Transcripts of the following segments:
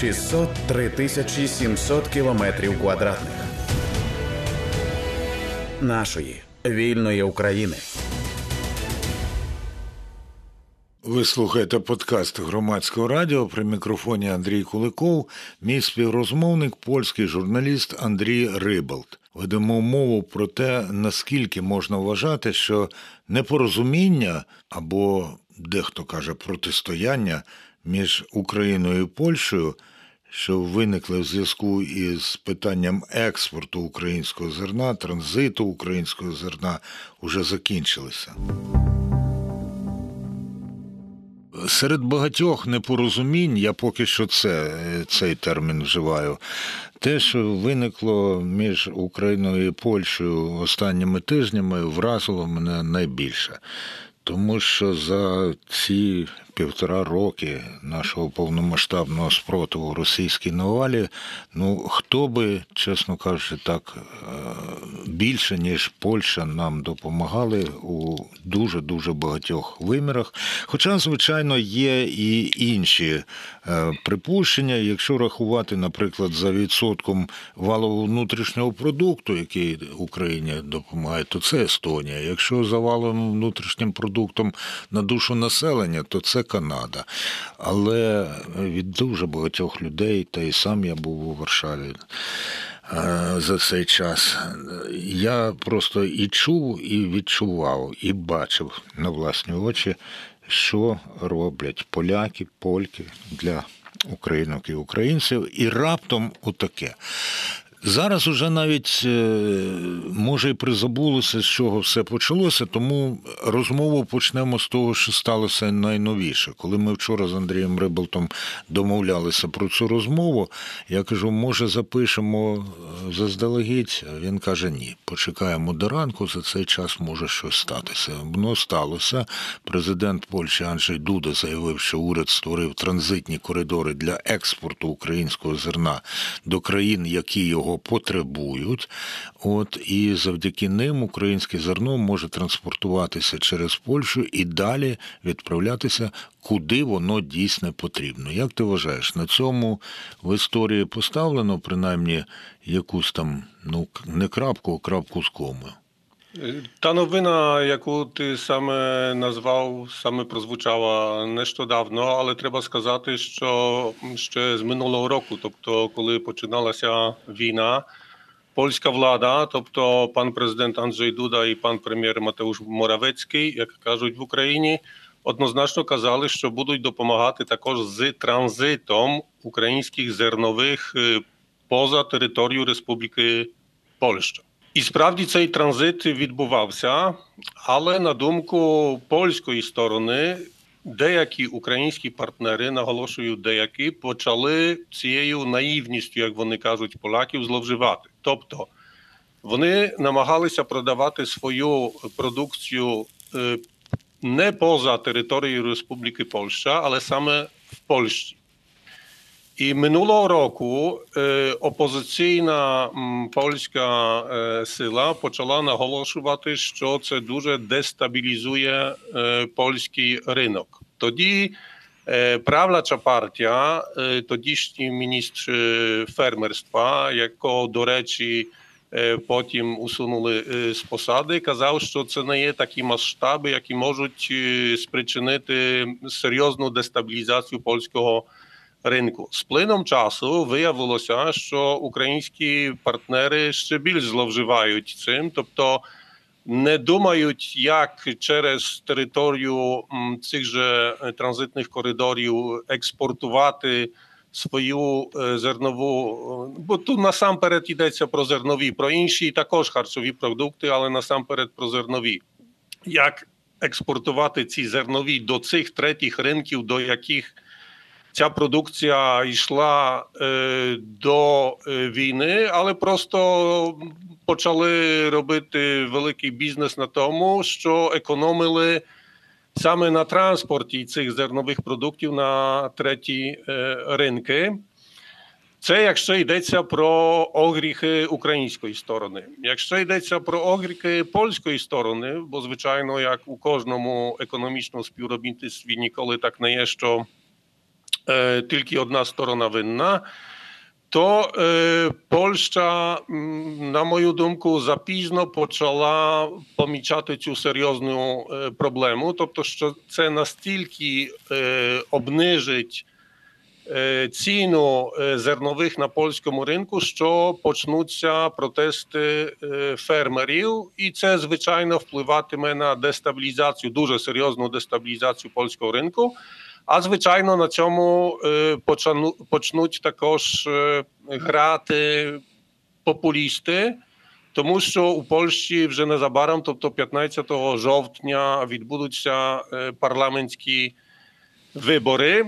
603 тисячі 700 кілометрів квадратних нашої вільної України. Ви слухаєте подкаст громадського радіо при мікрофоні Андрій Куликов, мій співрозмовник, польський журналіст Андрій Рибалт. Ведемо мову про те, наскільки можна вважати, що непорозуміння або дехто каже протистояння між Україною і Польщею, що виникли в зв'язку із питанням експорту українського зерна, транзиту українського зерна, уже закінчилися. Серед багатьох непорозумінь, я поки що це, цей термін вживаю. Те, що виникло між Україною і Польщею останніми тижнями, вразило мене найбільше. Тому що за ці півтора роки нашого повномасштабного спротиву російській навалі, ну хто би, чесно кажучи, так е, більше ніж Польща нам допомагали у дуже дуже багатьох вимірах. Хоча, звичайно, є і інші е, припущення, якщо рахувати, наприклад, за відсотком валового внутрішнього продукту, який Україні допомагає, то це Естонія. Якщо за валовим внутрішнім продуктом на душу населення, то це Канада. Але від дуже багатьох людей, та й сам я був у Варшаві. Е, за цей час я просто і чув, і відчував, і бачив на власні очі, що роблять поляки, польки для українок і українців, і раптом отаке. Зараз уже навіть е, може і призабулося, з чого все почалося, тому розмову почнемо з того, що сталося найновіше. Коли ми вчора з Андрієм Рибалтом домовлялися про цю розмову, я кажу, може, запишемо е, заздалегідь. Він каже: ні, почекаємо до ранку, за цей час може щось статися. Воно сталося. Президент Польщі Анджей Дуда заявив, що уряд створив транзитні коридори для експорту українського зерна до країн, які його його потребують. От і завдяки ним українське зерно може транспортуватися через Польщу і далі відправлятися, куди воно дійсно потрібно. Як ти вважаєш, на цьому в історії поставлено принаймні якусь там ну не крапку, а крапку з комою? Та новина, яку ти саме назвав, саме прозвучала нещодавно, але треба сказати, що ще з минулого року, тобто, коли починалася війна, польська влада, тобто пан президент Анджей Дуда і пан прем'єр Матeusz Моравецький, як кажуть в Україні, однозначно казали, що будуть допомагати також з транзитом українських зернових поза територію Республіки Польща. І справді цей транзит відбувався, але на думку польської сторони, деякі українські партнери, наголошую, деякі почали цією наївністю, як вони кажуть, поляків зловживати. Тобто вони намагалися продавати свою продукцію не поза територією Республіки Польща, але саме в Польщі. І минулого року опозиційна польська сила почала наголошувати, що це дуже дестабілізує польський ринок. Тоді правляча партія, тодішній міністр фермерства, якого, до речі, потім усунули з посади, казав, що це не є такі масштаби, які можуть спричинити серйозну дестабілізацію польського ринку. З плином часу виявилося, що українські партнери ще більш зловживають цим, тобто не думають, як через територію цих же транзитних коридорів експортувати свою зернову, бо тут насамперед йдеться про зернові, про інші також харчові продукти, але насамперед про зернові. Як експортувати ці зернові до цих третіх ринків, до яких ця продукція йшла до війни, але просто почали робити великий бізнес на тому, що економили саме на транспорті цих зернових продуктів на треті ринки. Це якщо йдеться про огріхи української сторони. Якщо йдеться про огріхи польської сторони, бо звичайно, як у кожному економічному співробітництві ніколи так не є, що е, тільки одна сторона винна, то е, Польща, на мою думку, запізно почала помічати цю серйозну е, проблему. Тобто, що це настільки е, обнижить е, ціну е, зернових на польському ринку, що почнуться протести е, фермерів, і це звичайно впливатиме на дестабілізацію, дуже серйозну дестабілізацію польського ринку. А звичайно, на цьому е, почану- почнуть також е, грати популісти, тому що у Польщі вже незабаром, тобто 15 жовтня, відбудуться е, парламентські вибори.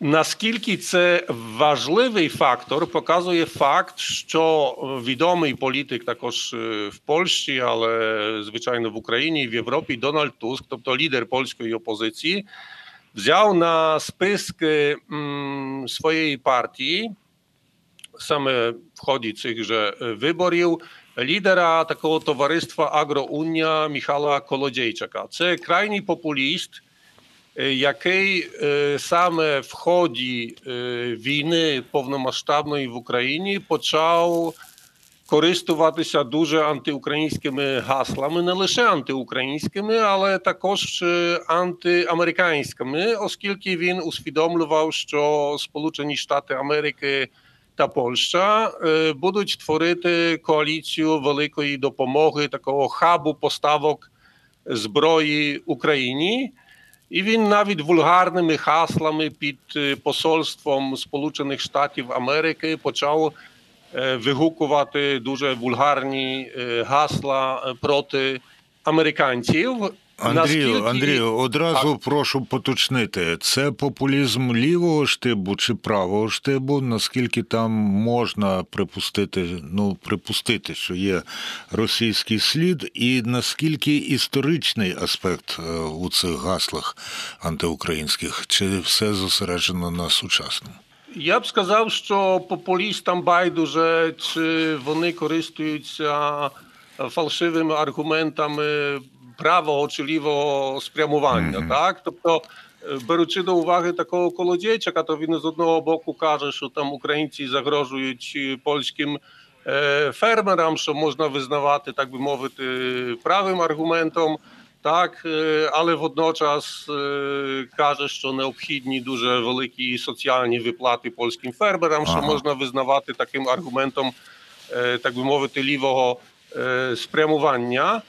Наскільки це важливий фактор, показує факт, що відомий політик також е, в Польщі, але звичайно в Україні і в Європі Дональд Туск, тобто лідер польської опозиції, взяв на списки м, своєї партії, саме в ході цих же е, виборів, лідера такого товариства Агроуня Михайла Колодзейчака. Це крайній популіст, е, який е, саме в ході е, війни повномасштабної в Україні почав користуватися дуже антиукраїнськими гаслами, не лише антиукраїнськими, але також е, антиамериканськими, оскільки він усвідомлював, що Сполучені Штати Америки та Польща е, будуть творити коаліцію великої допомоги, такого хабу поставок зброї Україні. І він навіть вульгарними хаслами під е, посольством Сполучених Штатів Америки почав вигукувати дуже вульгарні е, гасла е, проти американців. Андрію, Наскільки- Андрію, одразу прошу поточнити, це популізм лівого штибу чи правого штибу? Наскільки там можна припустити, ну припустити, що є російський слід, і наскільки історичний аспект е, у цих гаслах антиукраїнських? Чи все зосереджено на сучасному? Я б сказав, що популістам байдуже, чи вони користуються фальшивими аргументами правого чи лівого спрямування. Мгм. Так, тобто, е, беручи до уваги такого колодєчика, то він з одного боку каже, що там українці загрожують е, польським е, фермерам, що можна визнавати, так би мовити, правим аргументом. Так, е, але водночас е, каже, що необхідні дуже великі соціальні виплати польським фермерам, що можна визнавати таким аргументом, е, так би мовити, лівого спрямування.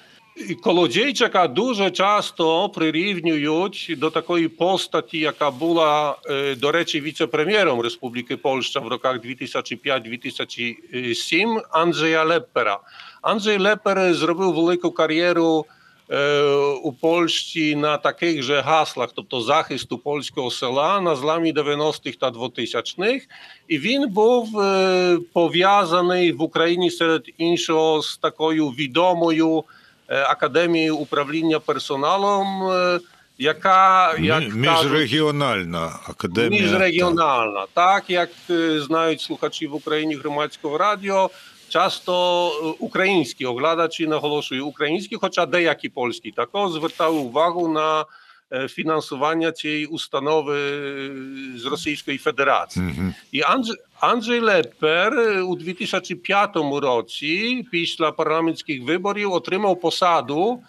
І Колодзейчака дуже часто прирівнюють до такої постаті, яка була, до речі, віце-прем'єром Республіки Польща в роках 2005-2007 Анджея Леппера. Анджей Лепер зробив велику кар'єру е, у Польщі на таких же гаслах, тобто захисту польського села на зламі 90-х та 2000-х. І він був е, пов'язаний в Україні серед іншого з такою відомою е, академією управління персоналом, е, яка як Мі- кажуть, Міжрегіональна академія. Міжрегіональна, так як е, знають слухачі в Україні громадського радіо, часто е, українські оглядачі наголошую українські, хоча деякі польські також звертали увагу на е, фінансування цієї установи е, з Російської Федерації. Мгм. І Andrzej, Andrzej Lepper е, у 2005 році, після парламентських виборів, отримав посаду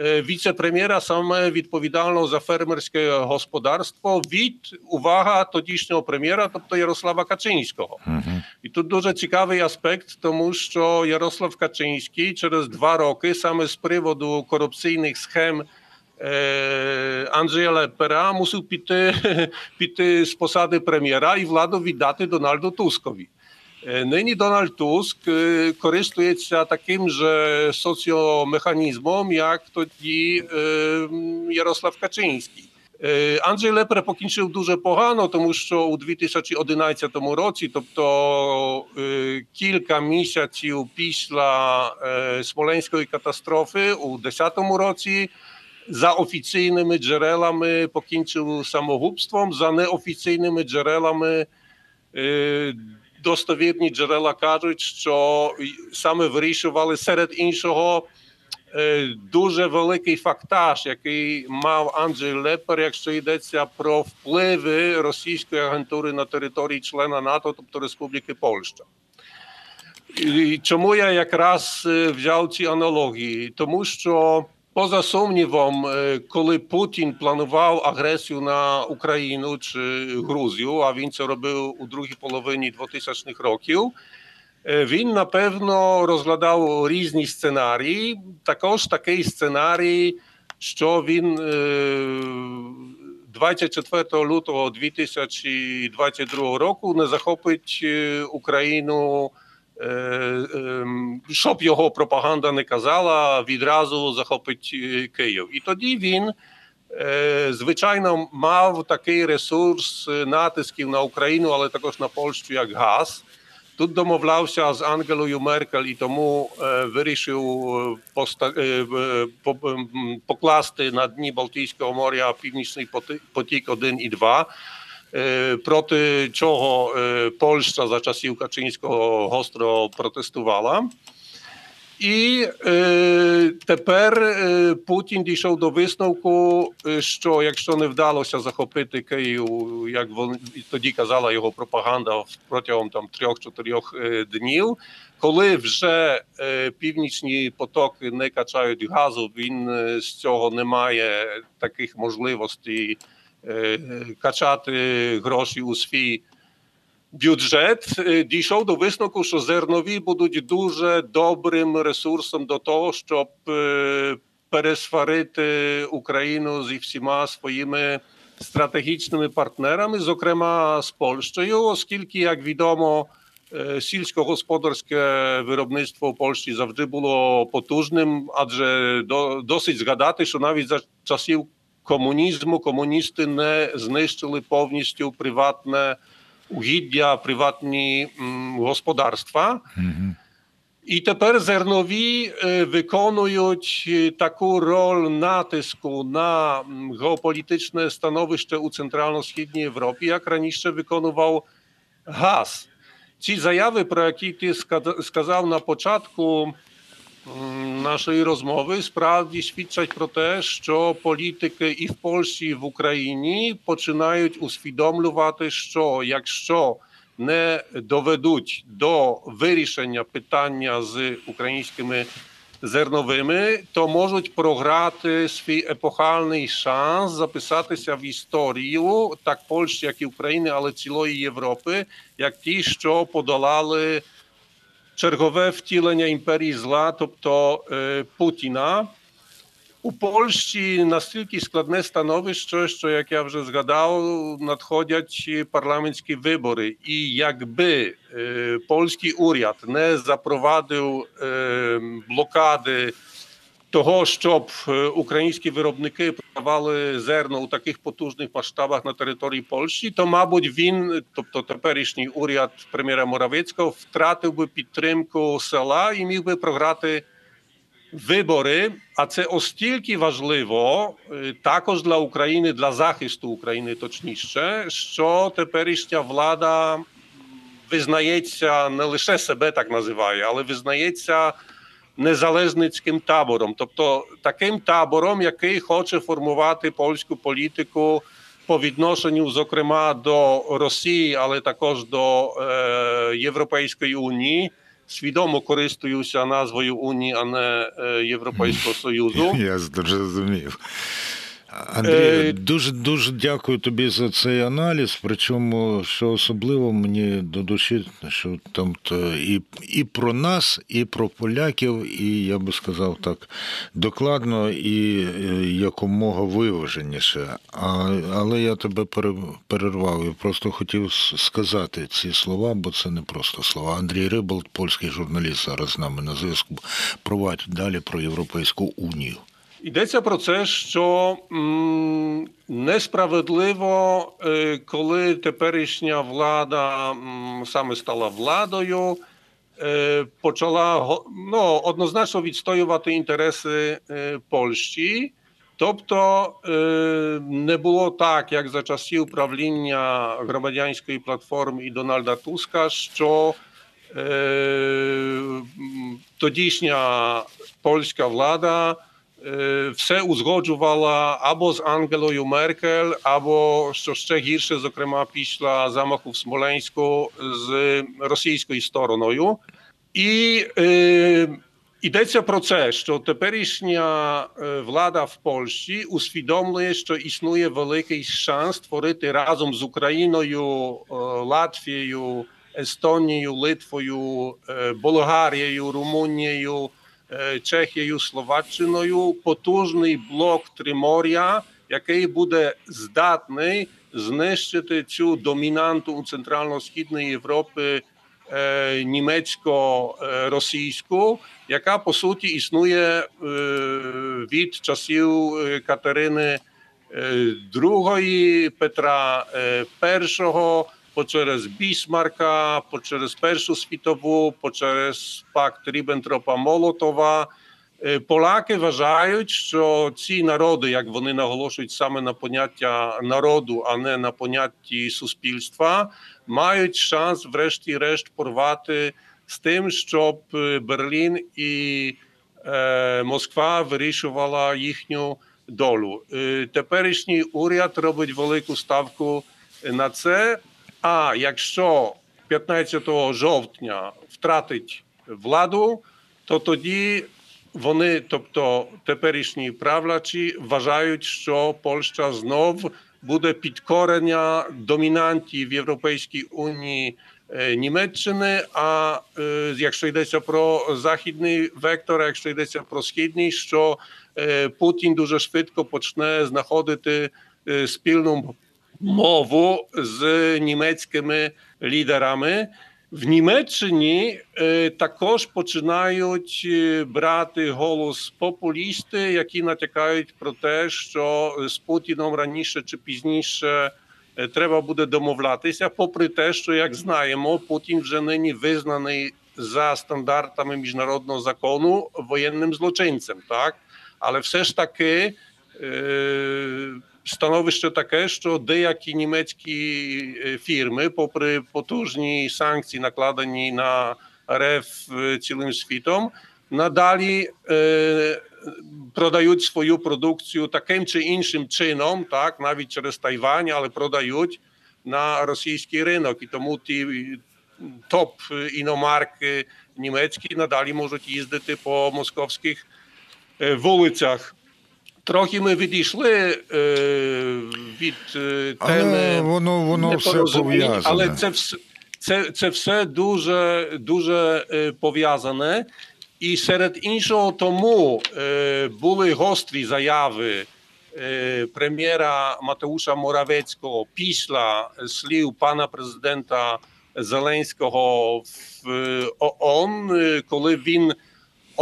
е, віце-прем'єра, саме відповідального за фермерське господарство від увага тодішнього прем'єра, тобто Ярослава Качинського. Мгм. І тут дуже цікавий аспект, тому що Ярослав Качинський через два роки, саме з приводу корупційних схем е, Анджея Лепера, мусив піти, піти з посади прем'єра і владу віддати Дональду Тускові. Е, Нині Дональд Туск е, користується таким же соціомеханізмом, як тоді е, м, Ярослав Качинський. Е, Анджей Лепер покінчив дуже погано, тому що у 2011 році, тобто е, кілька місяців після е, смоленської катастрофи, у 2010 році, за офіційними джерелами покінчив самогубством, за неофіційними джерелами. Достовірні джерела кажуть, що саме вирішували серед іншого е, дуже великий фактаж, який мав Анджей Лепер, якщо йдеться про впливи російської агентури на території члена НАТО, тобто Республіки Польща. І чому я якраз е, взяв ці аналогії? Тому що, поза сумнівом, е, коли Путін планував агресію на Україну чи Грузію, а він це робив у другій половині 2000-х років, е, він напевно розглядав різні сценарії. Також такий сценарій, що він е, 24 лютого 2022 року не захопить е, Україну. Е, ем, Щоб його пропаганда не казала, відразу захопить е, Київ. І тоді він, е, звичайно, мав такий ресурс натисків на Україну, але також на Польщу, як газ. Тут домовлявся з Ангелою Меркель і тому вирішив покласти на дні Балтійського моря Північний потік 1 і 2 проти чого Польща за часів Качинського гостро протестувала. І е, тепер Путін дійшов до висновку, що якщо не вдалося захопити Київ, як вон- тоді казала його пропаганда протягом там трьох-чотирьох днів, коли вже е, північні потоки не качають газу, він з цього не має таких можливостей качати гроші у свій бюджет, дійшов до висновку, що зернові будуть дуже добрим ресурсом до того, щоб пересварити Україну зі всіма своїми стратегічними партнерами, зокрема з Польщею, оскільки, як відомо, сільськогосподарське виробництво у Польщі завжди було потужним, адже досить згадати, що навіть за часів комунізму комуністи не знищили повністю приватне угіддя, приватні м, господарства. І тепер зернові е, виконують е, таку роль натиску на м, геополітичне становище у центрально-східній Європі, як раніше виконував газ. Ці заяви, про які ти ска- сказав на початку нашої розмови, справді свідчать про те, що політики і в Польщі, і в Україні починають усвідомлювати, що якщо не доведуть до вирішення питання з українськими зерновими, то можуть програти свій епохальний шанс записатися в історію так Польщі, як і України, але цілої Європи, як ті, що подолали чергове втілення імперії зла, тобто е, Путіна. У Польщі настільки складне становище, що, як я вже згадав, надходять парламентські вибори. І якби е, польський уряд не запровадив е, блокади того, щоб е, українські виробники продавали зерно у таких потужних масштабах на території Польщі, то, мабуть, він, тобто теперішній уряд прем'єра Моравицького, втратив би підтримку села і міг би програти вибори, а це остільки важливо е, також для України, для захисту України, точніше, що теперішня влада визнається не лише себе так називає, але визнається незалежницьким табором, тобто таким табором, який хоче формувати польську політику по відношенню, зокрема, до Росії, але також до е, Європейської унії. Свідомо користуюся назвою Унії, а не е, Європейського Союзу. Я зрозумів. Андрій, Е, дуже дуже дякую тобі за цей аналіз. Причому, що особливо мені до душі, що там то і, і про нас, і про поляків, і я би сказав так докладно і е, якомога виваженіше. А, але я тебе перервав і просто хотів сказати ці слова, бо це не просто слова. Андрій Рибалт, польський журналіст, зараз з нами на зв'язку. Провадь далі про Європейську унію. Йдеться про це, що несправедливо, е, коли теперішня влада саме стала владою, е, почала ну, однозначно відстоювати інтереси е, Польщі. Тобто не було так, як за часів правління громадянської платформи і Дональда Туска, що тодішня польська влада все узгоджувала або з Ангелою Меркель, або що ще гірше, зокрема, після замаху в Смоленську з російською стороною. І е, йдеться про це, що теперішня влада в Польщі усвідомлює, що існує великий шанс створити разом з Україною, Латвією, Естонією, Литвою, Болгарією, Румунією, Чехією, Словаччиною потужний блок Тримор'я, який буде здатний знищити цю домінанту у центрально-східної Європи е, німецько-російську, яка по суті існує е, від часів е, Катерини е, II, Петра е, I, по через Бісмарка, по через Першу світову, по через пакт Ріббентропа Молотова. Поляки вважають, що ці народи, як вони наголошують саме на поняття народу, а не на понятті суспільства, мають шанс, врешті-решт, порвати з тим, щоб Берлін і е, Москва вирішувала їхню долю. Е, Теперішній уряд робить велику ставку на це. А якщо 15 жовтня втратить владу, то тоді вони, тобто теперішні правлячі, вважають, що Польща знов буде підкорення домінантів Європейській Унії е, Німеччини. А е, якщо йдеться про західний вектор, а якщо йдеться про східний, що е, Путін дуже швидко почне знаходити е, спільну мову з німецькими лідерами. В Німеччині е, також починають е, брати голос популісти, які натякають про те, що з Путіном раніше чи пізніше е, треба буде домовлятися, попри те, що як знаємо, Путін вже нині визнаний за стандартами міжнародного закону воєнним злочинцем, так але все ж таки. Е, становище таке, що деякі німецькі е, фірми, попри потужні санкції, накладені на РФ е, цілим світом, надалі е, продають свою продукцію таким чи іншим чином, так навіть через Тайвань, але продають на російський ринок, і тому ті топ іномарки німецькі надалі можуть їздити по московських е, вулицях. Трохи ми відійшли е, від е, теми Але воно, воно все пов'язане. але це все, це, це все дуже, дуже е, пов'язане. І серед іншого тому е, були гострі заяви е, прем'єра Матеуша Моравецького після слів пана президента Зеленського в е, ООН, е, коли він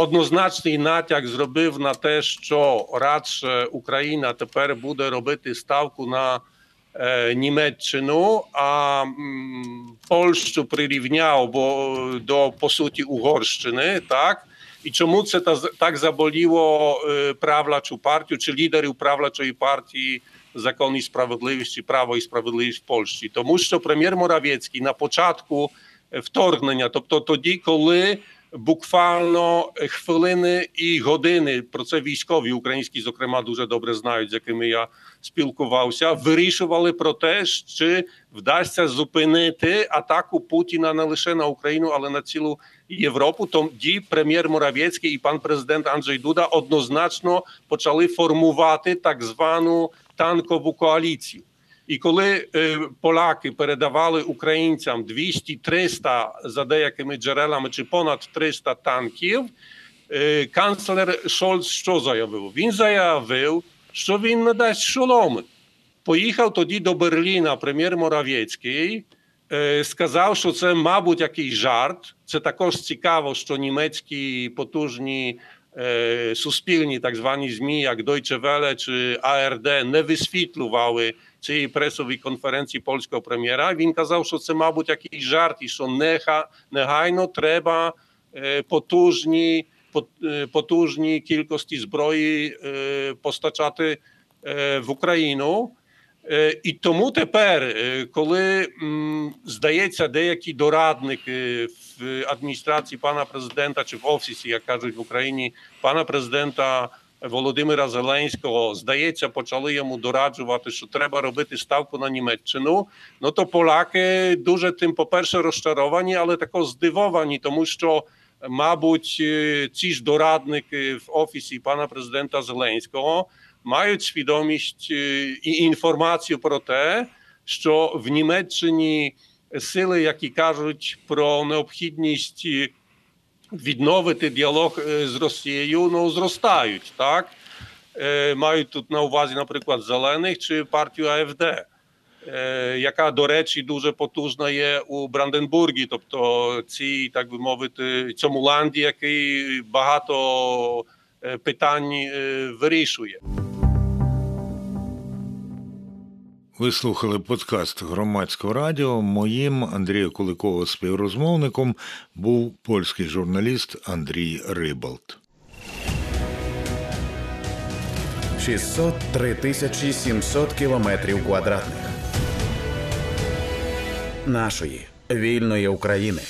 однозначний натяк зробив на те, що радше Україна тепер буде робити ставку на е, Німеччину, а Польщу прирівняв до по суті Угорщини, так. І чому це та, так заболіло е, правлячу партію чи лідерів правлячої партії Закон і Справедливість Право і Справедливість в Польщі? Тому що прем'єр Моравецький на початку е, вторгнення, тобто тоді, коли буквально хвилини і години про це військові українські, зокрема, дуже добре знають, з якими я спілкувався, вирішували про те, чи вдасться зупинити атаку Путіна не лише на Україну, але на цілу Європу. Тоді прем'єр Моравецький і пан президент Анджей Дуда однозначно почали формувати так звану танкову коаліцію. І коли е, поляки передавали українцям 200-300 за деякими джерелами чи понад 300 танків, е, канцлер Шольц що заявив? Він заявив, що він надасть шоломи. Поїхав тоді до Берліна прем'єр Моравецький, е, сказав, що це, мабуть, якийсь жарт. Це також цікаво, що німецькі потужні е, суспільні так звані ЗМІ, як Deutsche Welle чи ARD, не висвітлювали цієї пресової конференції польського прем'єра. Він казав, що це, мабуть, якийсь жарт, і що неха, негайно треба потужні, пот- потужні кількості зброї постачати в Україну. І тому тепер, коли здається, деякі дорадники в адміністрації пана президента чи в офісі, як кажуть в Україні, пана президента Володимира Зеленського, здається, почали йому дораджувати, що треба робити ставку на Німеччину. Ну то поляки дуже тим, по-перше, розчаровані, але також здивовані, тому що. Мабуть, е, ці ж дорадники в офісі пана президента Зеленського мають свідомість е, і інформацію про те, що в Німеччині сили, які кажуть про необхідність е, відновити діалог е, з Росією, ну зростають, так? Е, Мають тут на увазі, наприклад, зелених чи партію АФД. е, Яка, до речі, дуже потужна є у Бранденбургі, тобто ці, так би мовити, цьому ланді, який багато питань вирішує. Ви слухали подкаст громадського радіо. Моїм Андрія Куликова співрозмовником був польський журналіст Андрій Рибалт. 603 тисячі 700 кілометрів квадратних нашої вільної України.